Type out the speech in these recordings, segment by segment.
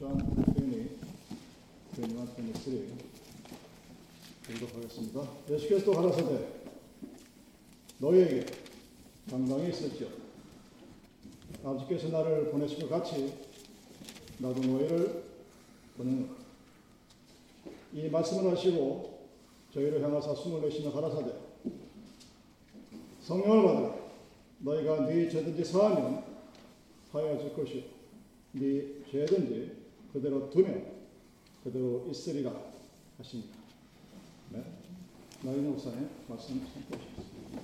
John twenty, 21, 23 공독하겠습니다. 예수께서 가라사대 너희에게 평강이 있을지어. 아버지께서 나를 보내신 것 같이 나도 너희를 보내는 이 말씀을 하시고 저희를 향하사 숨을 내쉬며 가라사대 성령을 받으라. 너희가 뉘 죄든지 사하면 하여 질 것이요. 네 죄든지 그대로 두면 그대로 있으리라 하십니다. 네. 나인 목사님 말씀 선포하시겠습니다.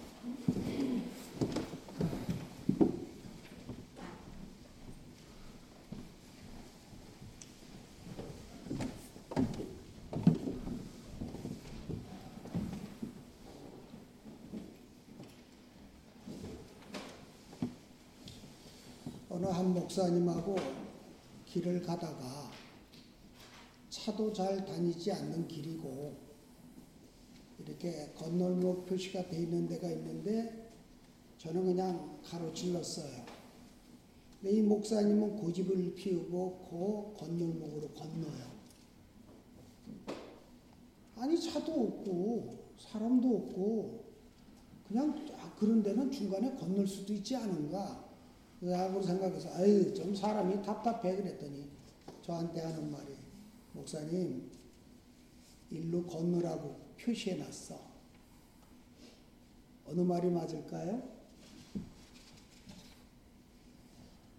어느 한 목사님하고 길을 가다가 차도 잘 다니지 않는 길이고 이렇게 건널목 표시가 돼 있는 데가 있는데 저는 그냥 가로질렀어요. 근데 이 목사님은 고집을 피우고 그 건널목으로 건너요. 아니 차도 없고 사람도 없고 그냥 아, 그런 데는 중간에 건널 수도 있지 않은가 라고 생각해서 아유 좀 사람이 답답해 그랬더니 저한테 하는 말이 목사님 일로 건너라고 표시해 놨어. 어느 말이 맞을까요?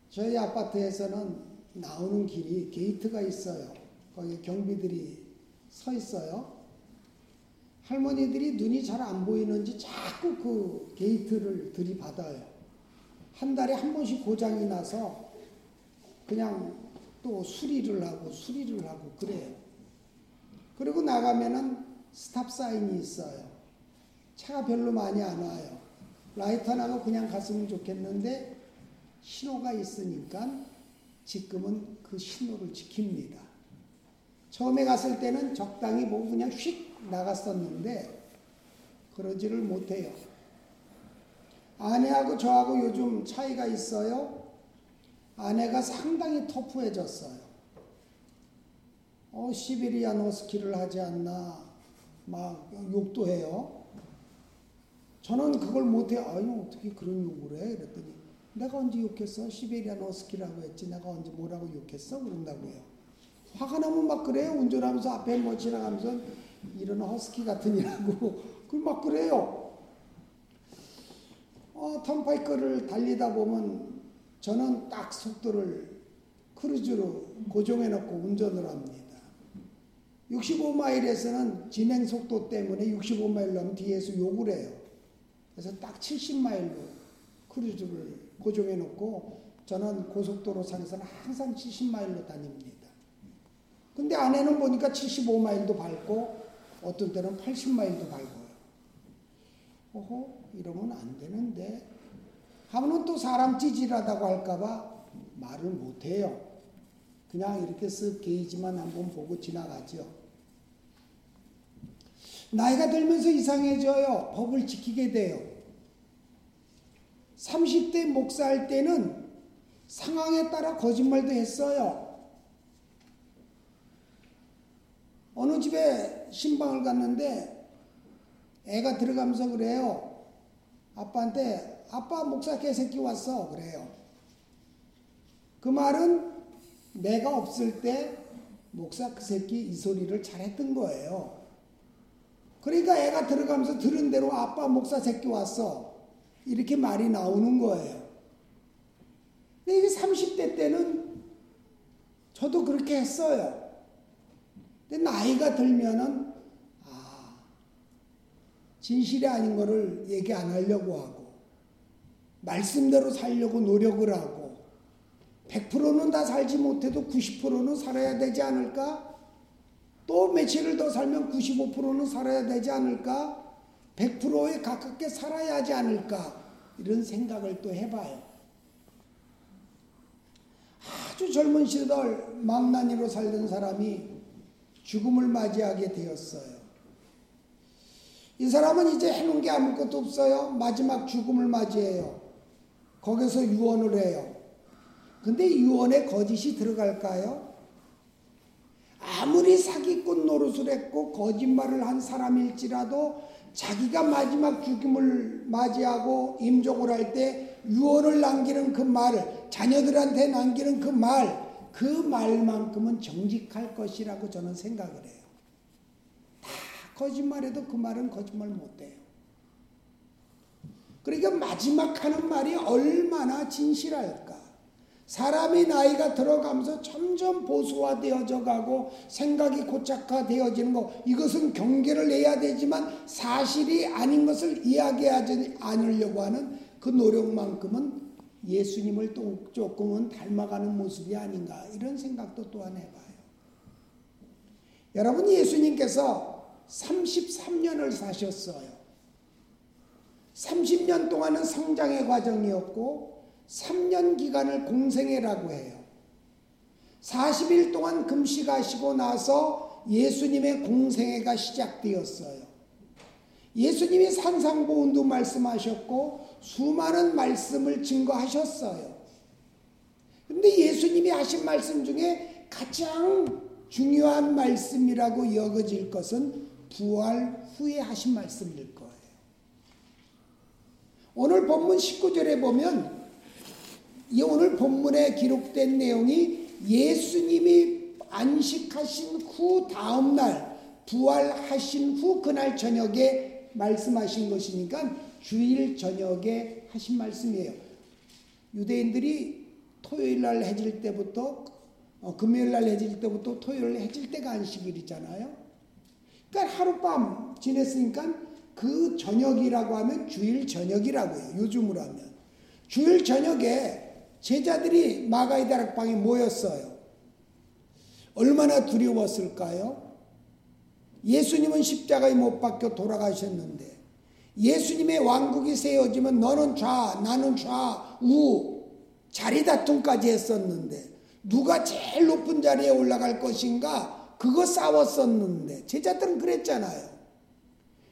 저희 아파트에서는 나오는 길이 게이트가 있어요. 거기 경비들이 서 있어요. 할머니들이 눈이 잘 안 보이는지 자꾸 그 게이트를 들이받아요. 한 달에 한 번씩 고장이 나서 그냥 또 수리를 하고 수리를 하고 그래요. 그리고 나가면은 stop sign이 있어요. 차가 별로 많이 안 와요. light 하나가 그냥 갔으면 좋겠는데 신호가 있으니까 지금은 그 신호를 지킵니다. 처음에 갔을 때는 적당히 보고 그냥 휙 나갔었는데 그러지를 못해요. 아내하고 저하고 요즘 차이가 있어요. 아내가 상당히 터프해졌어요. 어, 시베리안 허스키를 하지 않나, 막 욕도 해요. 저는 그걸 못해요. 아니, 어떻게 그런 욕을 해? 그랬더니, 내가 언제 욕했어? 시베리안 허스키라고 했지. 내가 언제 뭐라고 욕했어? 그런다고요. 화가 나면 막 그래요. 운전하면서 앞에 뭐 지나가면서 이런 허스키 같으니라고. 그막 그래요. 어, 턴파이크를 달리다 보면 저는 딱 속도를 크루즈로 고정해 놓고 운전을 합니다. 65마일에서는 진행 속도 때문에 65마일 넘 뒤에서 욕을 해요. 그래서 딱 70마일로 크루즈를 고정해 놓고 저는 고속도로 상에서는 항상 70마일로 다닙니다. 근데 아내는 보니까 75마일도 밟고 어떤 때는 80마일도 밟고요. 어허, 이러면 안 되는데. 하면은 또 사람 찌질하다고 할까봐 말을 못해요. 그냥 이렇게 쓱 게이지만 한번 보고 지나가죠. 나이가 들면서 이상해져요. 법을 지키게 돼요. 30대 목사할 때는 상황에 따라 거짓말도 했어요. 어느 집에 신방을 갔는데 애가 들어가면서 그래요. 아빠한테 아빠 목사 개새끼 왔어 그래요. 그 말은 내가 없을 때 목사 그 새끼 이 소리를 잘했던 거예요. 그러니까 애가 들어가면서 들은 대로 아빠 목사 새끼 왔어. 이렇게 말이 나오는 거예요. 근데 이게 30대 때는 저도 그렇게 했어요. 근데 나이가 들면은 아 진실이 아닌 거를 얘기 안 하려고 하고 말씀대로 살려고 노력을 하고 100%는 다 살지 못해도 90%는 살아야 되지 않을까? 또 며칠을 더 살면 95%는 살아야 되지 않을까? 100%에 가깝게 살아야 하지 않을까? 이런 생각을 또 해봐요. 아주 젊은 시절 망나니로 살던 사람이 죽음을 맞이하게 되었어요. 이 사람은 이제 해놓은 게 아무것도 없어요. 마지막 죽음을 맞이해요. 거기서 유언을 해요. 근데 유언에 거짓이 들어갈까요? 아무리 사기꾼 노릇을 했고 거짓말을 한 사람일지라도 자기가 마지막 죽음을 맞이하고 임종을 할 때 유언을 남기는 그 말, 자녀들한테 남기는 그 말, 그 말만큼은 정직할 것이라고 저는 생각을 해요. 다 거짓말해도 그 말은 거짓말 못해요. 그러니까 마지막 하는 말이 얼마나 진실할까. 사람이 나이가 들어가면서 점점 보수화되어져 가고 생각이 고착화되어지는 것 이것은 경계를 내야 되지만 사실이 아닌 것을 이야기하지 않으려고 하는 그 노력만큼은 예수님을 또 조금은 닮아가는 모습이 아닌가 이런 생각도 또한 해봐요. 여러분 예수님께서 33년을 사셨어요. 30년 동안은 성장의 과정이었고 3년 기간을 공생애라고 해요. 40일 동안 금식하시고 나서 예수님의 공생애가 시작되었어요. 예수님이 산상보훈도 말씀하셨고 수많은 말씀을 증거하셨어요. 근데 예수님이 하신 말씀 중에 가장 중요한 말씀이라고 여겨질 것은 부활 후에 하신 말씀일 거예요. 오늘 본문 19절에 보면 이 오늘 본문에 기록된 내용이 예수님이 안식하신 후 다음 날 부활하신 후 그날 저녁에 말씀하신 것이니까 주일 저녁에 하신 말씀이에요. 유대인들이 토요일 날 해질 때부터 어, 금요일 날 해질 때부터 토요일 해질 때가 안식일이잖아요. 그러니까 하룻밤 지냈으니까 그 저녁이라고 하면 주일 저녁이라고 해요. 요즘으로 하면. 주일 저녁에 제자들이 마가이 다락방에 모였어요. 얼마나 두려웠을까요? 예수님은 십자가에 못 박혀 돌아가셨는데 예수님의 왕국이 세워지면 너는 좌, 나는 좌, 우 자리 다툼까지 했었는데 누가 제일 높은 자리에 올라갈 것인가 그거 싸웠었는데 제자들은 그랬잖아요.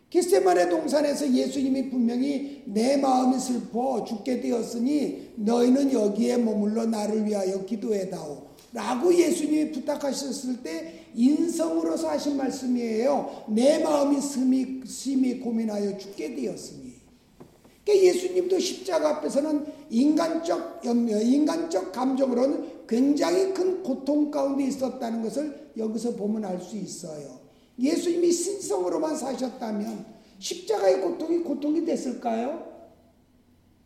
겟세만의 동산에서 예수님이 분명히 내 마음이 슬퍼 죽게 되었으니 너희는 여기에 머물러 나를 위하여 기도해다오. 라고 예수님이 부탁하셨을 때 인성으로서 하신 말씀이에요. 내 마음이 심히, 심히 고민하여 죽게 되었으니. 그러니까 예수님도 십자가 앞에서는 인간적 인간적 감정으로는 굉장히 큰 고통 가운데 있었다는 것을 여기서 보면 알 수 있어요. 예수님이 신성으로만 사셨다면 십자가의 고통이 고통이 됐을까요?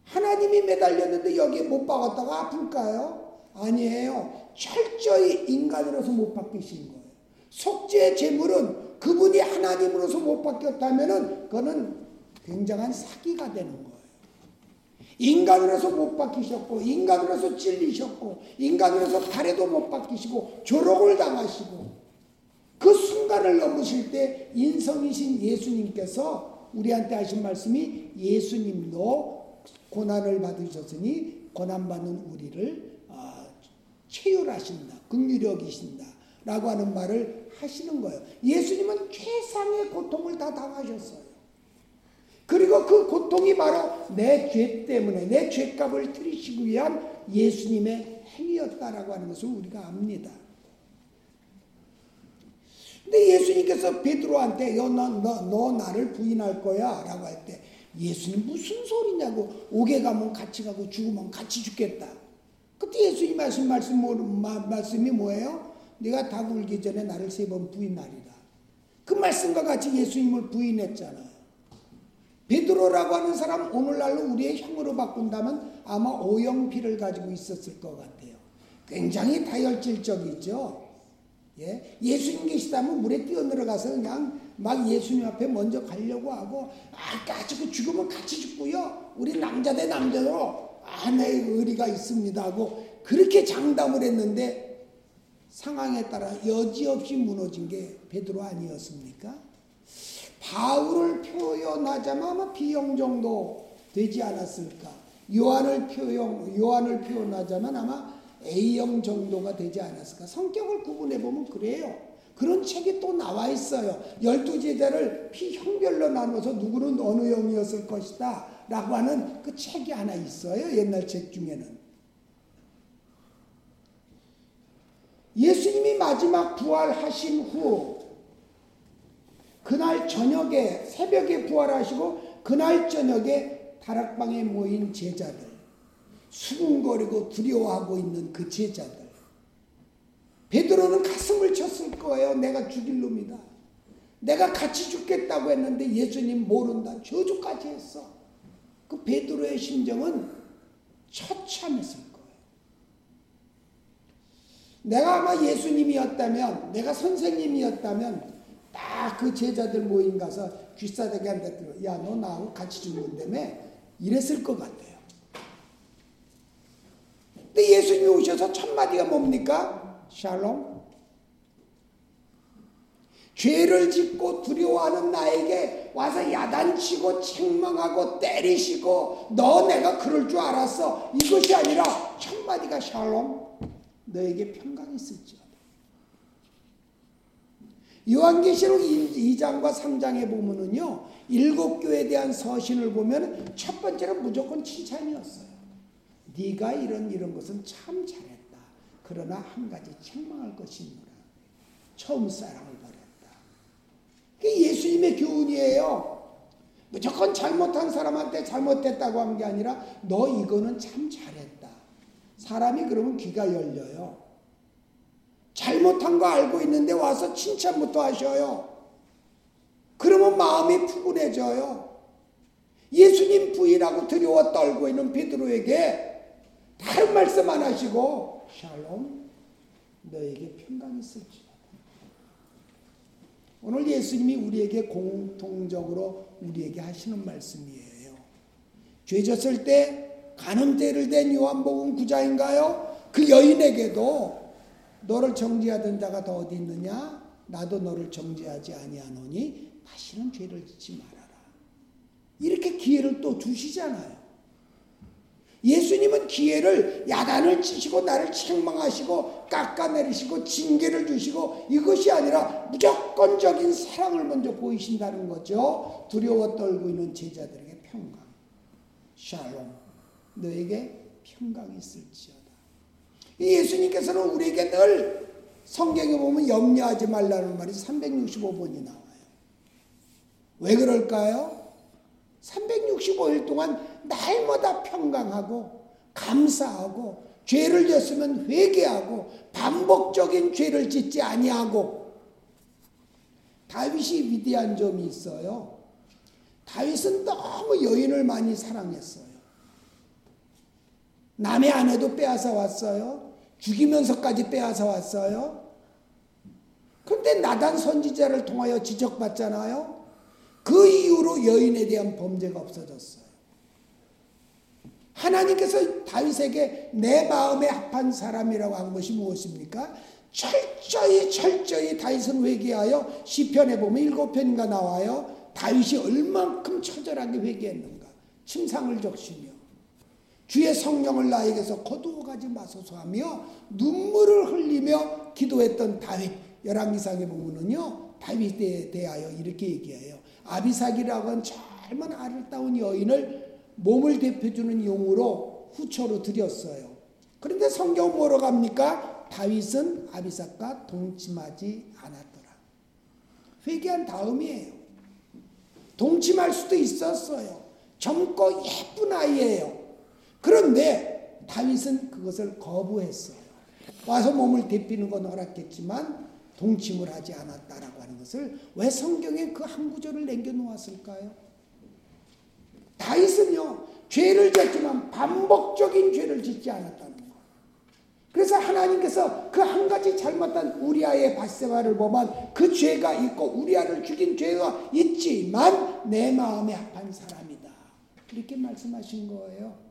하나님이 매달렸는데 여기에 못 박았다가 아플까요? 아니에요. 철저히 인간으로서 못 바뀌신 거예요. 속죄 제물은 그분이 하나님으로서 못 바뀌었다면 그거는 굉장한 사기가 되는 거예요. 인간으로서 못 바뀌셨고 인간으로서 찔리셨고 인간으로서 달에도 못 바뀌시고 조롱을 당하시고 그 순간을 넘으실 때 인성이신 예수님께서 우리한테 하신 말씀이 예수님도 고난을 받으셨으니 고난받는 우리를 어, 체휼하신다. 극률히 여기신다. 라고 하는 말을 하시는 거예요. 예수님은 최상의 고통을 다 당하셨어요. 그리고 그 고통이 바로 내 죄 때문에 내 죄값을 들이시기 위한 예수님의 행위였다라고 하는 것을 우리가 압니다. 근데 예수님께서 베드로한테 너, 너, 너 나를 부인할 거야 라고 할 때 예수님 무슨 소리냐고 오게 가면 같이 가고 죽으면 같이 죽겠다. 그때 예수님 하신 말씀, 뭐, 말씀이 뭐예요? 네가 다 굴기 전에 나를 세 번 부인하리라. 그 말씀과 같이 예수님을 부인했잖아요. 베드로라고 하는 사람 오늘날로 우리의 형으로 바꾼다면 아마 오영피를 가지고 있었을 것 같아요. 굉장히 다혈질적이죠. 예? 예수님 계시다면 물에 뛰어들어가서 그냥 막 예수님 앞에 먼저 가려고 하고 아 가지고 죽으면 같이 죽고요. 우리 남자 대 남자로 아내의 의리가 있습니다 하고 그렇게 장담을 했는데 상황에 따라 여지없이 무너진 게 베드로 아니었습니까? 바울을 표현하자면 아마 B형 정도 되지 않았을까? 요한을 표현 요한을 표현하자면 아마 A형 정도가 되지 않았을까? 성격을 구분해 보면 그래요. 그런 책이 또 나와 있어요. 열두 제자를 피형별로 나눠서 누구는 어느 형이었을 것이다. 라고 하는 그 책이 하나 있어요. 옛날 책 중에는. 예수 예수님이 마지막 부활하신 후 그날 저녁에 새벽에 부활하시고 그날 저녁에 다락방에 모인 제자들 수군거리고 두려워하고 있는 그 제자들 베드로는 가슴을 쳤을 거예요. 내가 죽일 놈이다. 내가 같이 죽겠다고 했는데 예수님 모른다. 저주까지 했어. 그 베드로의 심정은 처참했을 거예요. 내가 아마 예수님이었다면, 내가 선생님이었다면 딱그 제자들 모임 가서 귀싸대기한테 들어, 야, 너 나하고 같이 죽는다며? 이랬을 것 같아요. 근데 예수님이 오셔서 첫 마디가 뭡니까? 샬롬. 죄를 짓고 두려워하는 나에게 와서 야단치고 책망하고 때리시고 너 내가 그럴 줄 알았어. 이것이 아니라 첫 마디가 샬롬. 너에게 평강이 있을지어다. 요한계시록 2장과 3장에 보면은요. 일곱 교회에 대한 서신을 보면 첫 번째로 무조건 칭찬이었어요. 네가 이런 이런 것은 참 잘했다. 그러나 한 가지 책망할 것이 있노라. 처음 사랑을 버렸다. 그게 예수님의 교훈이에요. 무조건 잘못한 사람한테 잘못됐다고 한 게 아니라 너 이거는 참 잘했다. 사람이 그러면 귀가 열려요. 잘못한 거 알고 있는데 와서 칭찬부터 하셔요. 그러면 마음이 푸근해져요. 예수님 부인하고 두려워 떨고 있는 베드로에게 다른 말씀 안 하시고 샬롬 너에게 평강이 있을지어다. 오늘 예수님이 우리에게 공통적으로 우리에게 하시는 말씀이에요. 죄 졌을 때 간음죄를 댄 요한복음 9장인가요? 그 여인에게도 너를 정죄하던 자가 더 어디 있느냐? 나도 너를 정죄하지 아니하노니 다시는 죄를 짓지 말아라. 이렇게 기회를 또 주시잖아요. 예수님은 기회를 야단을 치시고 나를 책망하시고 깎아내리시고 징계를 주시고 이것이 아니라 무조건적인 사랑을 먼저 보이신다는 거죠. 두려워 떨고 있는 제자들에게 평강. 샬롬. 너에게 평강이 있을지어다. 예수님께서는 우리에게 늘 성경에 보면 염려하지 말라는 말이 365번이 나와요. 왜 그럴까요? 365일 동안 날마다 평강하고 감사하고 죄를 졌으면 회개하고 반복적인 죄를 짓지 아니하고 다윗이 위대한 점이 있어요. 다윗은 너무 여인을 많이 사랑했어요. 남의 아내도 빼앗아 왔어요. 죽이면서까지 빼앗아 왔어요. 그런데 나단 선지자를 통하여 지적받잖아요. 그 이후로 여인에 대한 범죄가 없어졌어요. 하나님께서 다윗에게 내 마음에 합한 사람이라고 한 것이 무엇입니까? 철저히 철저히 다윗은 회개하여 시편에 보면 일곱 편인가 나와요. 다윗이 얼만큼 처절하게 회개했는가. 침상을 적시며 주의 성령을 나에게서 거두어 가지 마소서 하며 눈물을 흘리며 기도했던 다윗 열왕기상에 보면은요 다윗에 대하여 이렇게 얘기해요. 아비삭이라고 한 젊은 아름다운 여인을 몸을 대표주는 용으로 후처로 드렸어요. 그런데 성경 뭐로 갑니까? 다윗은 아비삭과 동침하지 않았더라. 회개한 다음이에요. 동침할 수도 있었어요. 젊고 예쁜 아이예요. 그런데 다윗은 그것을 거부했어요. 와서 몸을 대피는 건 허락했지만 동침을 하지 않았다라고 하는 것을 왜 성경에 그 한 구절을 남겨놓았을까요? 다윗은요 죄를 졌지만 반복적인 죄를 짓지 않았다는 거. 그래서 하나님께서 그 한 가지 잘못한 우리아의 바세바를 보면 그 죄가 있고 우리아를 죽인 죄가 있지만 내 마음에 합한 사람이다. 이렇게 말씀하신 거예요.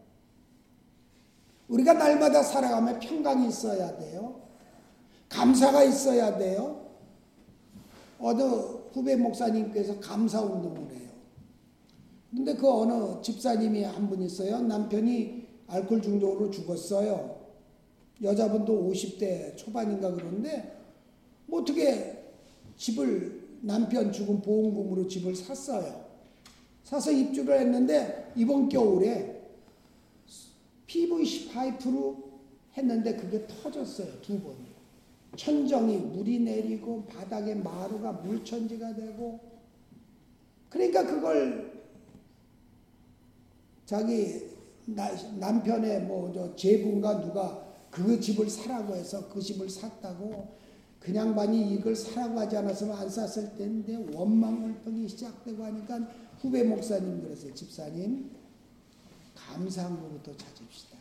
우리가 날마다 살아가며 평강이 있어야 돼요. 감사가 있어야 돼요. 어느 후배 목사님께서 감사 운동을 해요. 근데 그 어느 집사님이 한 분 있어요. 남편이 알코올 중독으로 죽었어요. 여자분도 50대 초반인가 그런데 뭐 어떻게 집을 남편 죽은 보험금으로 집을 샀어요. 사서 입주를 했는데 이번 겨울에 PVC 파이프로 했는데 그게 터졌어요. 두 번이. 천정이 물이 내리고 바닥에 마루가 물천지가 되고 그러니까 그걸 자기 나, 남편의 뭐저 제분가 누가 그 집을 사라고 해서 그 집을 샀다고 그냥 반이 이걸 사라고 하지 않았으면 안 샀을 텐데 원망 불평이 시작되고 하니까 후배 목사님 그랬어요. 집사님 감사한 것부터 찾읍시다.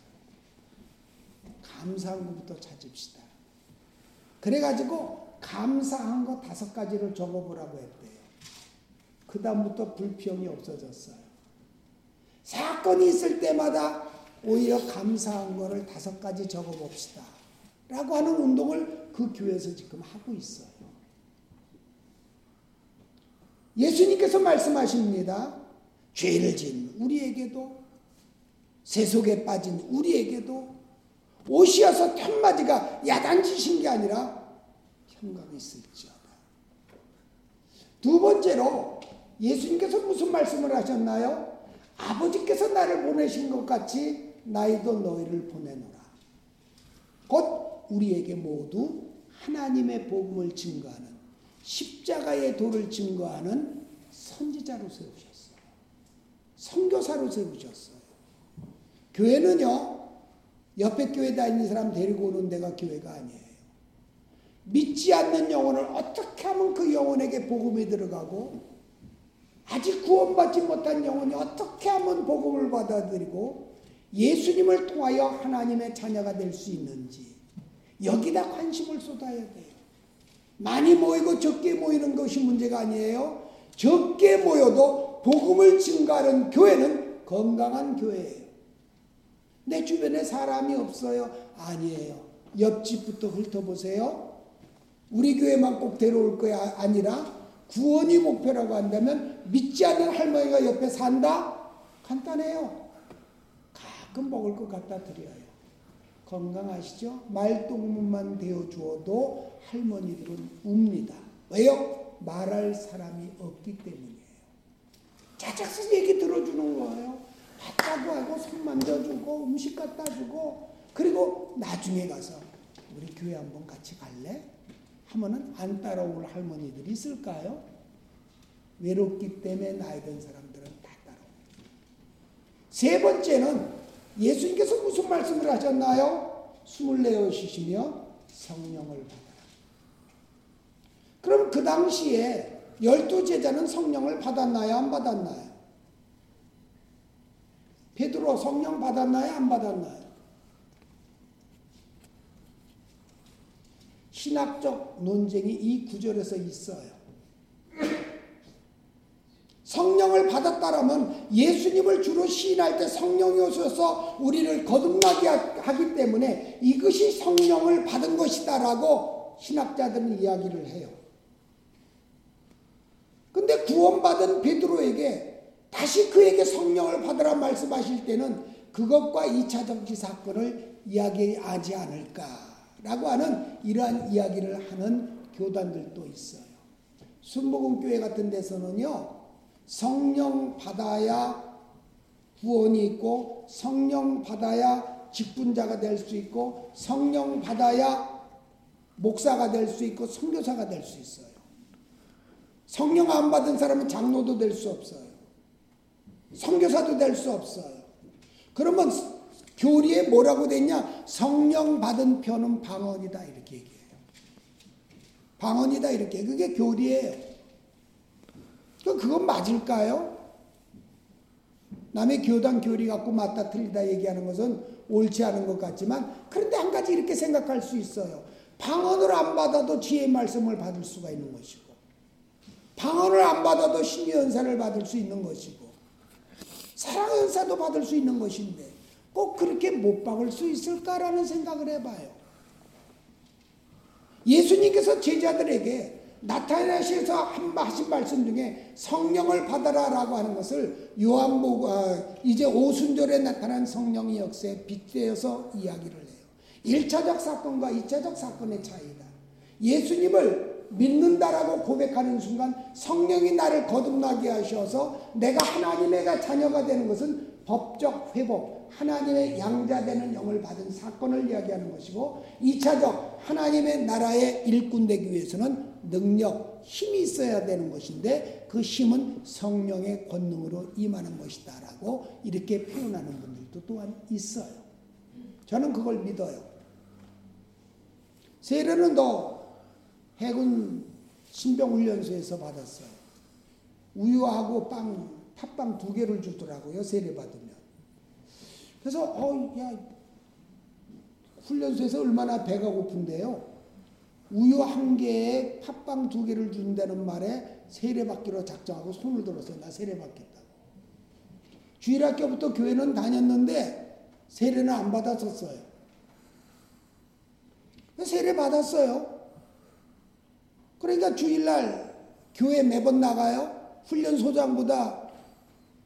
감사한 것부터 찾읍시다. 그래가지고 감사한 거 다섯 가지를 적어보라고 했대요. 그 다음부터 불평이 없어졌어요. 사건이 있을 때마다 오히려 감사한 거를 다섯 가지 적어봅시다. 라고 하는 운동을 그 교회에서 지금 하고 있어요. 예수님께서 말씀하십니다. 죄를 지은 우리에게도 세속에 빠진 우리에게도 옷이어서 편마디가 야단치신 게 아니라 평강이 있을지어다. 두 번째로 예수님께서 무슨 말씀을 하셨나요? 아버지께서 나를 보내신 것 같이 나이도 너희를 보내노라. 곧 우리에게 모두 하나님의 복음을 증거하는 십자가의 도를 증거하는 선지자로 세우셨어요. 선교사로 세우셨어요. 교회는요, 옆에 교회 다니는 사람 데리고 오는 데가 교회가 아니에요. 믿지 않는 영혼을 어떻게 하면 그 영혼에게 복음이 들어가고 아직 구원받지 못한 영혼이 어떻게 하면 복음을 받아들이고 예수님을 통하여 하나님의 자녀가 될 수 있는지 여기다 관심을 쏟아야 돼요. 많이 모이고 적게 모이는 것이 문제가 아니에요. 적게 모여도 복음을 증가하는 교회는 건강한 교회예요. 내 주변에 사람이 없어요. 아니에요. 옆집부터 훑어보세요. 우리 교회만 꼭 데려올 거야 아니라 구원이 목표라고 한다면 믿지 않는 할머니가 옆에 산다? 간단해요. 가끔 먹을 것 갖다 드려요. 건강하시죠? 말동무만 되어 주어도 할머니들은 웁니다. 왜요? 말할 사람이 없기 때문이에요. 자작스 얘기 들어주는 거예요. 봤다고 하고 손 만져주고 음식 갖다 주고 그리고 나중에 가서 우리 교회 한번 같이 갈래? 하면은 안 따라올 할머니들이 있을까요? 외롭기 때문에 나이 든 사람들은 다 따라옵니다. 세 번째는 예수님께서 무슨 말씀을 하셨나요? 숨을 내어 쉬시며 성령을 받아라. 그럼 그 당시에 열두 제자는 성령을 받았나요? 안 받았나요? 베드로 성령 받았나요? 안 받았나요? 신학적 논쟁이 이 구절에서 있어요. 성령을 받았다라면 예수님을 주로 시인할 때 성령이 오셔서 우리를 거듭나게 하기 때문에 이것이 성령을 받은 것이다라고 신학자들은 이야기를 해요. 근데 구원받은 베드로에게 다시 그에게 성령을 받으라 말씀하실 때는 그것과 2차 정치 사건을 이야기하지 않을까라고 하는 이러한 이야기를 하는 교단들도 있어요. 순복음교회 같은 데서는요, 성령 받아야 구원이 있고, 성령 받아야 직분자가 될 수 있고, 성령 받아야 목사가 될 수 있고, 선교사가 될 수 있어요. 성령 안 받은 사람은 장로도 될 수 없어요. 성교사도 될 수 없어요. 그러면 교리에 뭐라고 됐냐? 성령 받은 표는 방언이다 이렇게 얘기해요. 방언이다 이렇게 그게 교리예요. 그건 맞을까요? 남의 교단 교리 갖고 맞다 틀리다 얘기하는 것은 옳지 않은 것 같지만 그런데 한 가지 이렇게 생각할 수 있어요. 방언을 안 받아도 지혜의 말씀을 받을 수가 있는 것이고 방언을 안 받아도 신의 연사를 받을 수 있는 것이고 사랑 은사도 받을 수 있는 것인데 꼭 그렇게 못 박을 수 있을까라는 생각을 해봐요. 예수님께서 제자들에게 나타나셔서 하신 말씀 중에 성령을 받아라라고 하는 것을 요한복 어, 이제 오순절에 나타난 성령의 역사에 빗대어서 이야기를 해요. 1차적 사건과 2차적 사건의 차이다. 예수님을 믿는다라고 고백하는 순간 성령이 나를 거듭나게 하셔서 내가 하나님의 자녀가 되는 것은 법적 회복, 하나님의 양자되는 영을 받은 사건을 이야기하는 것이고 2차적 하나님의 나라의 일꾼 되기 위해서는 능력, 힘이 있어야 되는 것인데 그 힘은 성령의 권능으로 임하는 것이다라고 이렇게 표현하는 분들도 또한 있어요. 저는 그걸 믿어요. 세례는 너 해군 신병훈련소에서 받았어요. 우유하고 빵, 팥빵 두 개를 주더라고요. 세례 받으면. 그래서 어, 야 훈련소에서 얼마나 배가 고픈데요. 우유 한 개에 팥빵 두 개를 준다는 말에 세례 받기로 작정하고 손을 들었어요. 나 세례 받겠다고. 주일학교부터 교회는 다녔는데 세례는 안 받았었어요. 세례 받았어요. 그러니까 주일날 교회 매번 나가요. 훈련 소장보다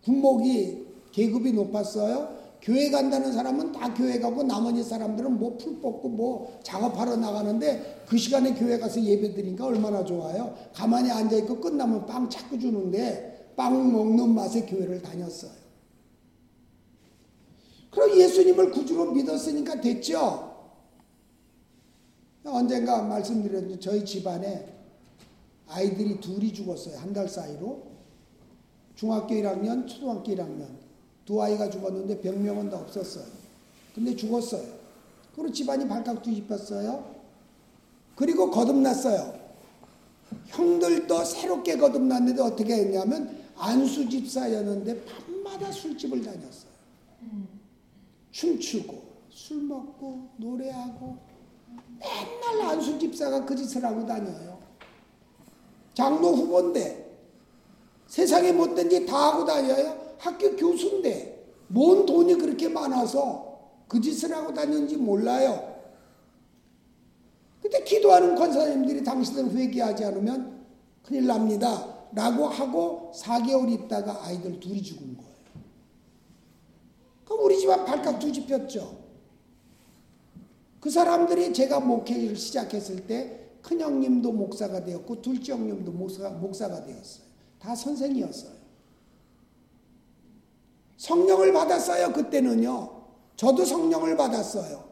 군목이 계급이 높았어요. 교회 간다는 사람은 다 교회 가고 나머지 사람들은 뭐 풀 뽑고 뭐 작업하러 나가는데 그 시간에 교회 가서 예배 드리니까 얼마나 좋아요. 가만히 앉아있고 끝나면 빵 자꾸 주는데 빵 먹는 맛에 교회를 다녔어요. 그럼 예수님을 구주로 믿었으니까 됐죠. 언젠가 말씀드렸는데 저희 집안에 아이들이 둘이 죽었어요. 한 달 사이로. 중학교 1학년, 초등학교 1학년. 두 아이가 죽었는데 병명은 다 없었어요. 근데 죽었어요. 그리고 집안이 발칵 뒤집혔어요. 그리고 거듭났어요. 형들도 새롭게 거듭났는데 어떻게 했냐면 안수 집사였는데 밤마다 술집을 다녔어요. 춤추고 술 먹고 노래하고 맨날 안수 집사가 그 짓을 하고 다녀요. 장로 후보인데 세상에 못된 짓 다 하고 다녀요. 학교 교수인데 뭔 돈이 그렇게 많아서 그 짓을 하고 다니는지 몰라요. 근데 기도하는 권사님들이 당신들 회개하지 않으면 큰일 납니다. 라고 하고 4개월 있다가 아이들 둘이 죽은 거예요. 그럼 우리 집안 발칵 뒤집혔죠. 그 사람들이 제가 목회를 시작했을 때 큰형님도 목사가 되었고 둘째 형님도 목사, 목사가 되었어요. 다 선생이었어요. 성령을 받았어요. 그때는요. 저도 성령을 받았어요.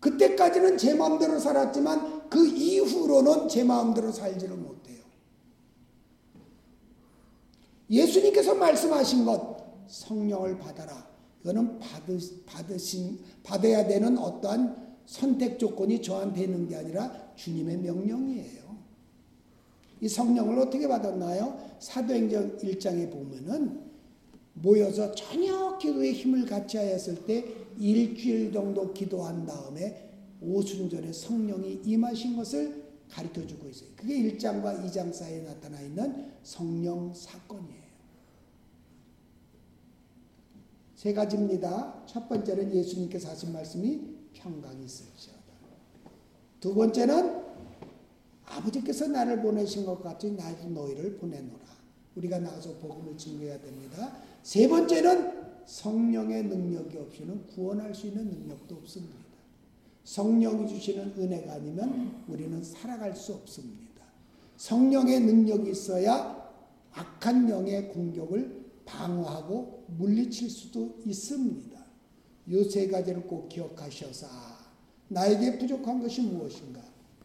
그때까지는 제 마음대로 살았지만 그 이후로는 제 마음대로 살지를 못해요. 예수님께서 말씀하신 것 성령을 받아라. 이거는 받으, 받으신 받아야 되는 어떠한 선택 조건이 저한테 있는 게 아니라 주님의 명령이에요. 이 성령을 어떻게 받았나요? 사도행전 1장에 보면은 모여서 저녁 기도에 힘을 같이 하였을 때 일주일 정도 기도한 다음에 오순절에 성령이 임하신 것을 가르쳐 주고 있어요. 그게 1장과 2장 사이에 나타나 있는 성령 사건이에요. 세 가지입니다. 첫 번째는 예수님께서 하신 말씀이 평강이 있을지어다. 두 번째는 아버지께서 나를 보내신 것 같이 나도 너희를 보내노라. 우리가 나가서 복음을 증거해야 됩니다. 세 번째는 성령의 능력이 없이는 구원할 수 있는 능력도 없습니다. 성령이 주시는 은혜가 아니면 우리는 살아갈 수 없습니다. 성령의 능력이 있어야 악한 영의 공격을 방어하고 물리칠 수도 있습니다. 이세 가지를 꼭 기억하셔서 나에게 부족한 것이 무엇인가?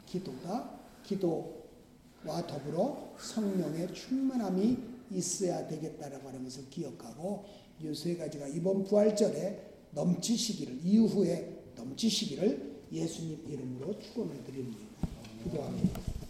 기도다. 기도와 더불어 성령의 충만함이 있어야 되겠다라고 하는 것을 기억하고 이세 가지가 이번 부활절에 넘치시기를 이후에 넘치시기를 예수님 이름으로 축원을 드립니다. 기도합니다.